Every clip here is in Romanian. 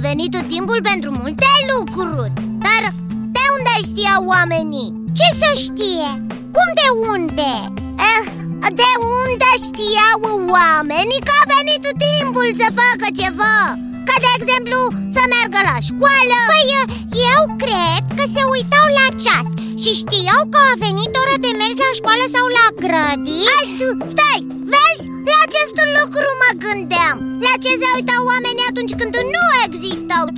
omenirii a venit timpul pentru multe lucruri Dar de unde știau oamenii? Ce să știe? Cum de unde? Eh, de unde știau oamenii că a venit timpul să facă ceva? Ca de exemplu să meargă la școală Păi eu cred că se uitau la ceas și știau că a venit ora de mers la școală sau la grădini Ai, tu, stai, vezi? La acest lucru mă gândeam La ce se uitau oamenii atunci când nu existau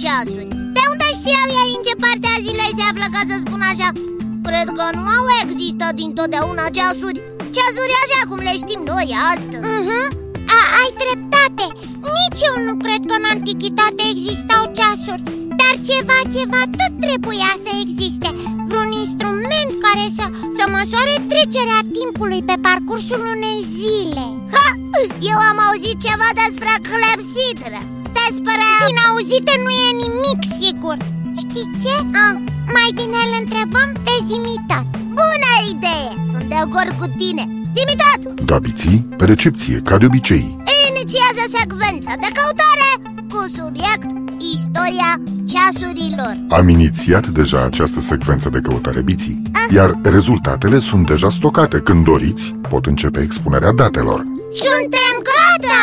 ceasuri. De unde știau ei în ce parte a zilei se află, ca să spun așa? Cred că nu au existat dintotdeauna ceasuri. Ceasuri așa cum le știm noi astăzi. Uh-huh. A, ai dreptate. Nici eu nu cred că în antichitate existau ceasuri. Dar ceva, ceva tot trebuia să existe. Vreun instrument care să, să măsoare trecerea timpului pe parcursul unei zile. Ha! Eu am auzit ceva despre clepsidră Despre... Din auzite nu e nimic sigur Știi ce? A? Mai bine îl întrebăm pe Zimitat Bună idee! Sunt de acord cu tine Zimitat! Da, biții, pe recepție, ca de obicei Inițiază secvența de căutare cu subiect Istoria ceasurilor Am inițiat deja această secvență de căutare biții Iar rezultatele sunt deja stocate Când doriți, pot începe expunerea datelor Suntem gata!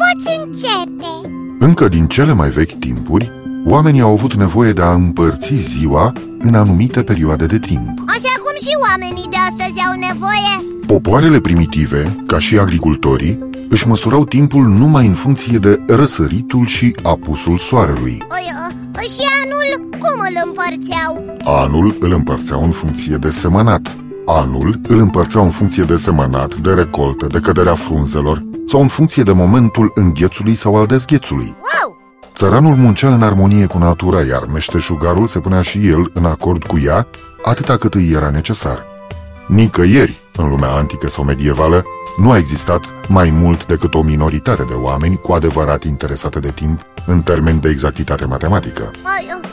Poți începe Încă din cele mai vechi timpuri, oamenii au avut nevoie de a împărți ziua în anumite perioade de timp. Așa cum și oamenii de astăzi au nevoie Popoarele primitive, ca și agricultorii, își măsurau timpul numai în funcție de răsăritul și apusul soarelui. Oi, ă, Și anul cum îl împărțeau? Anul îl împărțeau în funcție de semănat. Anul îl împărțeau în funcție de semănat, de recoltă, de căderea frunzelor sau în funcție de momentul înghețului sau al dezghețului. Wow! Țăranul muncea în armonie cu natura, iar meșteșugarul se punea și el în acord cu ea, atâta cât îi era necesar. Nicăieri, în lumea antică sau medievală, nu a existat mai mult decât o minoritate de oameni cu adevărat interesate de timp în termeni de exactitate matematică. Oi, ă, Adică oamenii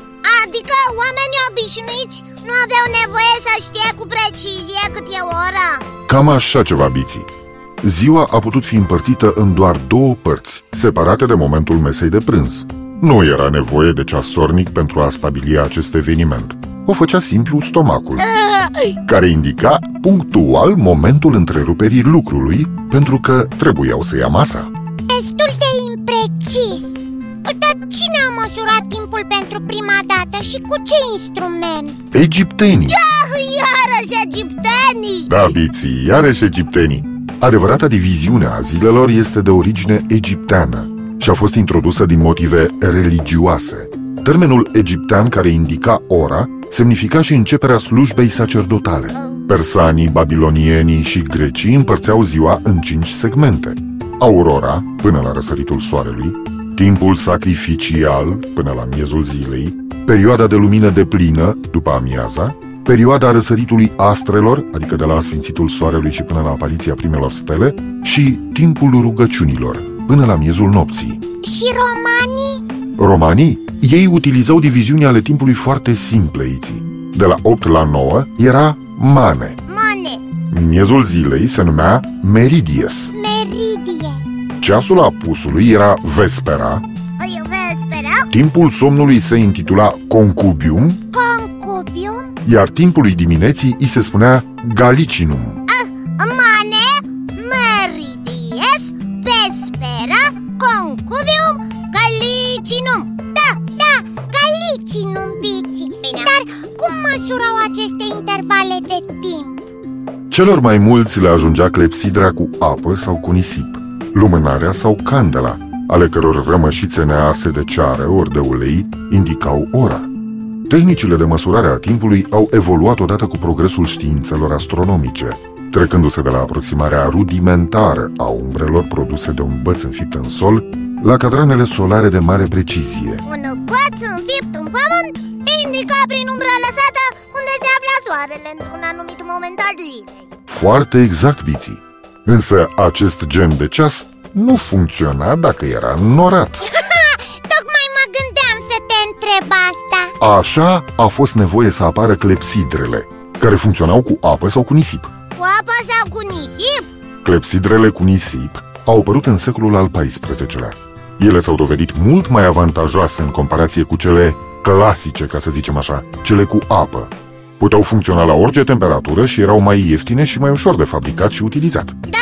obișnuiți nu aveau nevoie să știe cu precizie cât e ora Cam așa ceva biții. Ziua a putut fi împărțită în doar două părți, separate de momentul mesei de prânz. Nu era nevoie de ceasornic pentru a stabili acest eveniment. O făcea simplu stomacul, care indica punctual momentul întreruperii lucrului, pentru că trebuiau să ia masa. Și cu ce instrument? Egiptenii! Ah, iarăși egiptenii! Da, biții, iarăși egiptenii! Adevărata diviziune a zilelor este de origine egipteană și a fost introdusă din motive religioase. Termenul egiptean care indica ora semnifica și începerea slujbei sacerdotale. Persanii, babilonienii și grecii împărțeau ziua în cinci segmente. Aurora, până la răsăritul soarelui, timpul sacrificial, până la miezul zilei, perioada de lumină de plină, după amiaza, perioada răsăritului astrelor, adică de la sfințitul soarelui și până la apariția primelor stele, și timpul rugăciunilor, până la miezul nopții. Și romanii? Romanii, ei utilizau diviziunea ale timpului foarte simple, iții. De la 8 la 9 era mane. Mane, Miezul zilei se numea meridies. Meridie Ceasul apusului era vespera, îi vespera? timpul somnului se intitula concubium, Concubium iar timpului dimineții îi se spunea galicinum. Mane, meridies, vespera, concuvium, galicinum Da, da, galicinum biții Bine. Dar cum măsurau aceste intervale de timp? Celor mai mulți le ajungea clepsidra cu apă sau cu nisip, lumânarea sau candela, ale căror rămășițe nearse de ceară ori de ulei indicau ora. Tehnicile de măsurare a timpului au evoluat odată cu progresul științelor astronomice, trecându-se de la aproximarea rudimentară a umbrelor produse de un băț înfipt în sol la cadranele solare de mare precizie. Un băț înfipt în pământ indica prin umbra lăsată unde se afla soarele într-un anumit moment al zilei Foarte exact, biții. Însă acest gen de ceas nu funcționa dacă era înnorat. Tocmai mă gândeam să te întreb asta Așa a fost nevoie să apară clepsidrele, care funcționau cu apă sau cu nisip. Cu apă sau cu nisip? Clepsidrele cu nisip au apărut în secolul al XIV-lea. Ele s-au dovedit mult mai avantajoase în comparație cu cele clasice, ca să zicem așa, cele cu apă. Puteau funcționa la orice temperatură și erau mai ieftine și mai ușor de fabricat și utilizat. Dar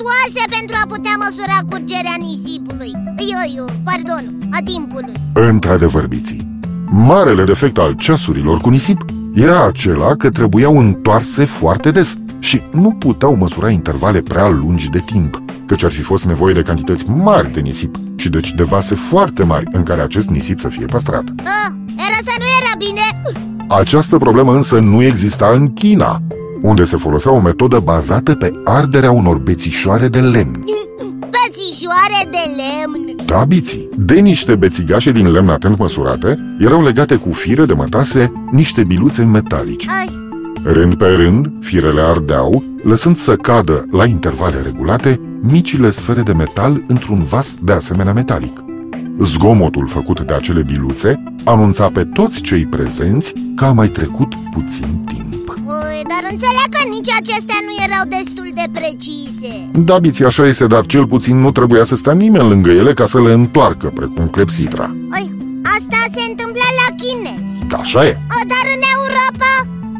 trebuiau întoarse pentru a putea măsura curgerea nisipului Eu, eu, pardon, a timpului Într-adevăr, biții. Marele defect al ceasurilor cu nisip era acela că trebuiau întoarse foarte des și nu puteau măsura intervale prea lungi de timp, căci ar fi fost nevoie de cantități mari de nisip și deci de vase foarte mari în care acest nisip să fie păstrat. ah, Era să nu era bine Această problemă însă nu exista în China, unde se folosea o metodă bazată pe arderea unor bețișoare de lemn. Bețișoare de lemn Da, biții, de niște bețigașe din lemn atent măsurate, erau legate cu fire de mătase niște biluțe metalice. Ai, Rând pe rând, firele ardeau, lăsând să cadă, la intervale regulate, micile sfere de metal într-un vas de asemenea metalic. Zgomotul făcut de acele biluțe anunța pe toți cei prezenți că a mai trecut puțin timp. Ui, dar înțeleg că nici acestea nu erau destul de precise Da, biții, așa este, dar cel puțin nu trebuia să stea nimeni lângă ele ca să le întoarcă, precum clepsidra. Ai, Asta se întâmplă la chinezi Așa e. o, Dar în Europa?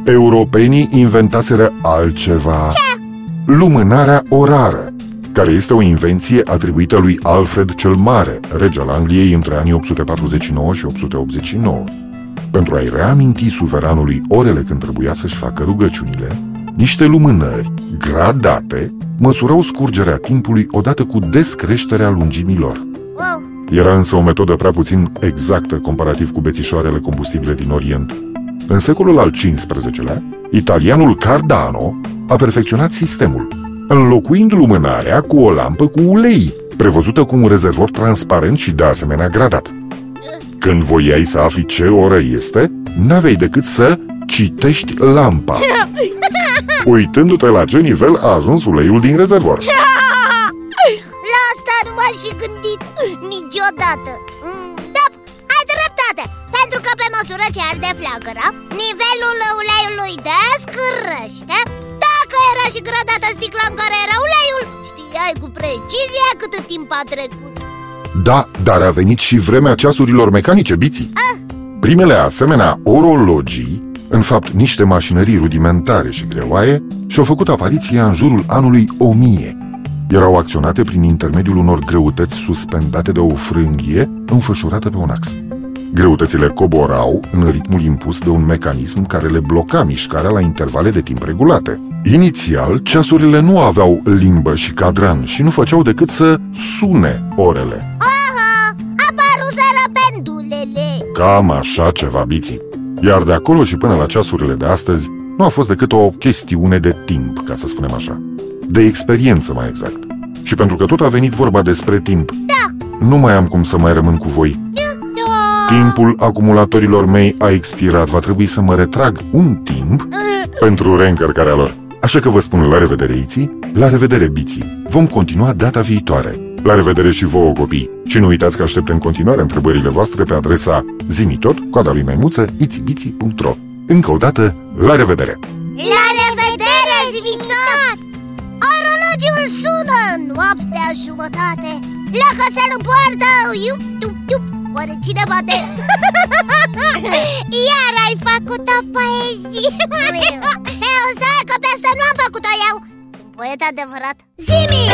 Europenii inventaseră altceva. Ce? Lumânarea orară, care este o invenție atribuită lui Alfred cel Mare, rege al Angliei între anii 849 și 889. Pentru a-i reaminti suveranului orele când trebuia să-și facă rugăciunile, niște lumânări, gradate, măsurau scurgerea timpului odată cu descreșterea lungimilor. Wow, Era însă o metodă prea puțin exactă comparativ cu bețișoarele combustibile din Orient. În secolul al XV-lea, italianul Cardano a perfecționat sistemul, înlocuind lumânarea cu o lampă cu ulei, prevăzută cu un rezervor transparent și de asemenea gradat. Când voiai să afli ce oră este, n-aveai decât să citești lampa, uitându-te la ce nivel a ajuns uleiul din rezervor. La asta nu m-aș fi gândit niciodată. Mm, Da, ai dreptate Pentru că pe măsură ce arde flacăra Nivelul uleiului descrește Dacă era și gradată sticla în care era uleiul Știai cu precizie cât timp a trecut Da, dar a venit și vremea ceasurilor mecanice, biții. Primele asemenea orologii, în fapt niște mașinării rudimentare și greoaie, și-au făcut apariția în jurul anului 1000. Erau acționate prin intermediul unor greutăți suspendate de o frânghie înfășurată pe un ax. Greutățile coborau în ritmul impus de un mecanism care le bloca mișcarea la intervale de timp regulate. Inițial, ceasurile nu aveau limbă și cadran și nu făceau decât să sune orele. Aha, apăruseră pendulele Cam așa ceva, biții. Iar de acolo și până la ceasurile de astăzi, nu a fost decât o chestiune de timp, ca să spunem așa. De experiență, mai exact. Și pentru că tot a venit vorba despre timp, Da, nu mai am cum să mai rămân cu voi. Da. Timpul acumulatorilor mei a expirat, va trebui să mă retrag un timp pentru reîncărcarea lor. Așa că vă spun la revedere, Iții, la revedere, Biții. Vom continua data viitoare. La revedere și vouă, copii. Și nu uitați că aștept în continuare întrebările voastre pe adresa zimitot, coada lui maimuță, itibiții.ro Încă o dată, la revedere! la revedere, Zvitot! Orologiul sună noaptea jumătate La căsel în poartă, iup, tup, tup Oare cine bate? Iar ai făcut o poezie Eu, stai că pe asta nu am făcut-o eu Sunt poet adevărat Zimi!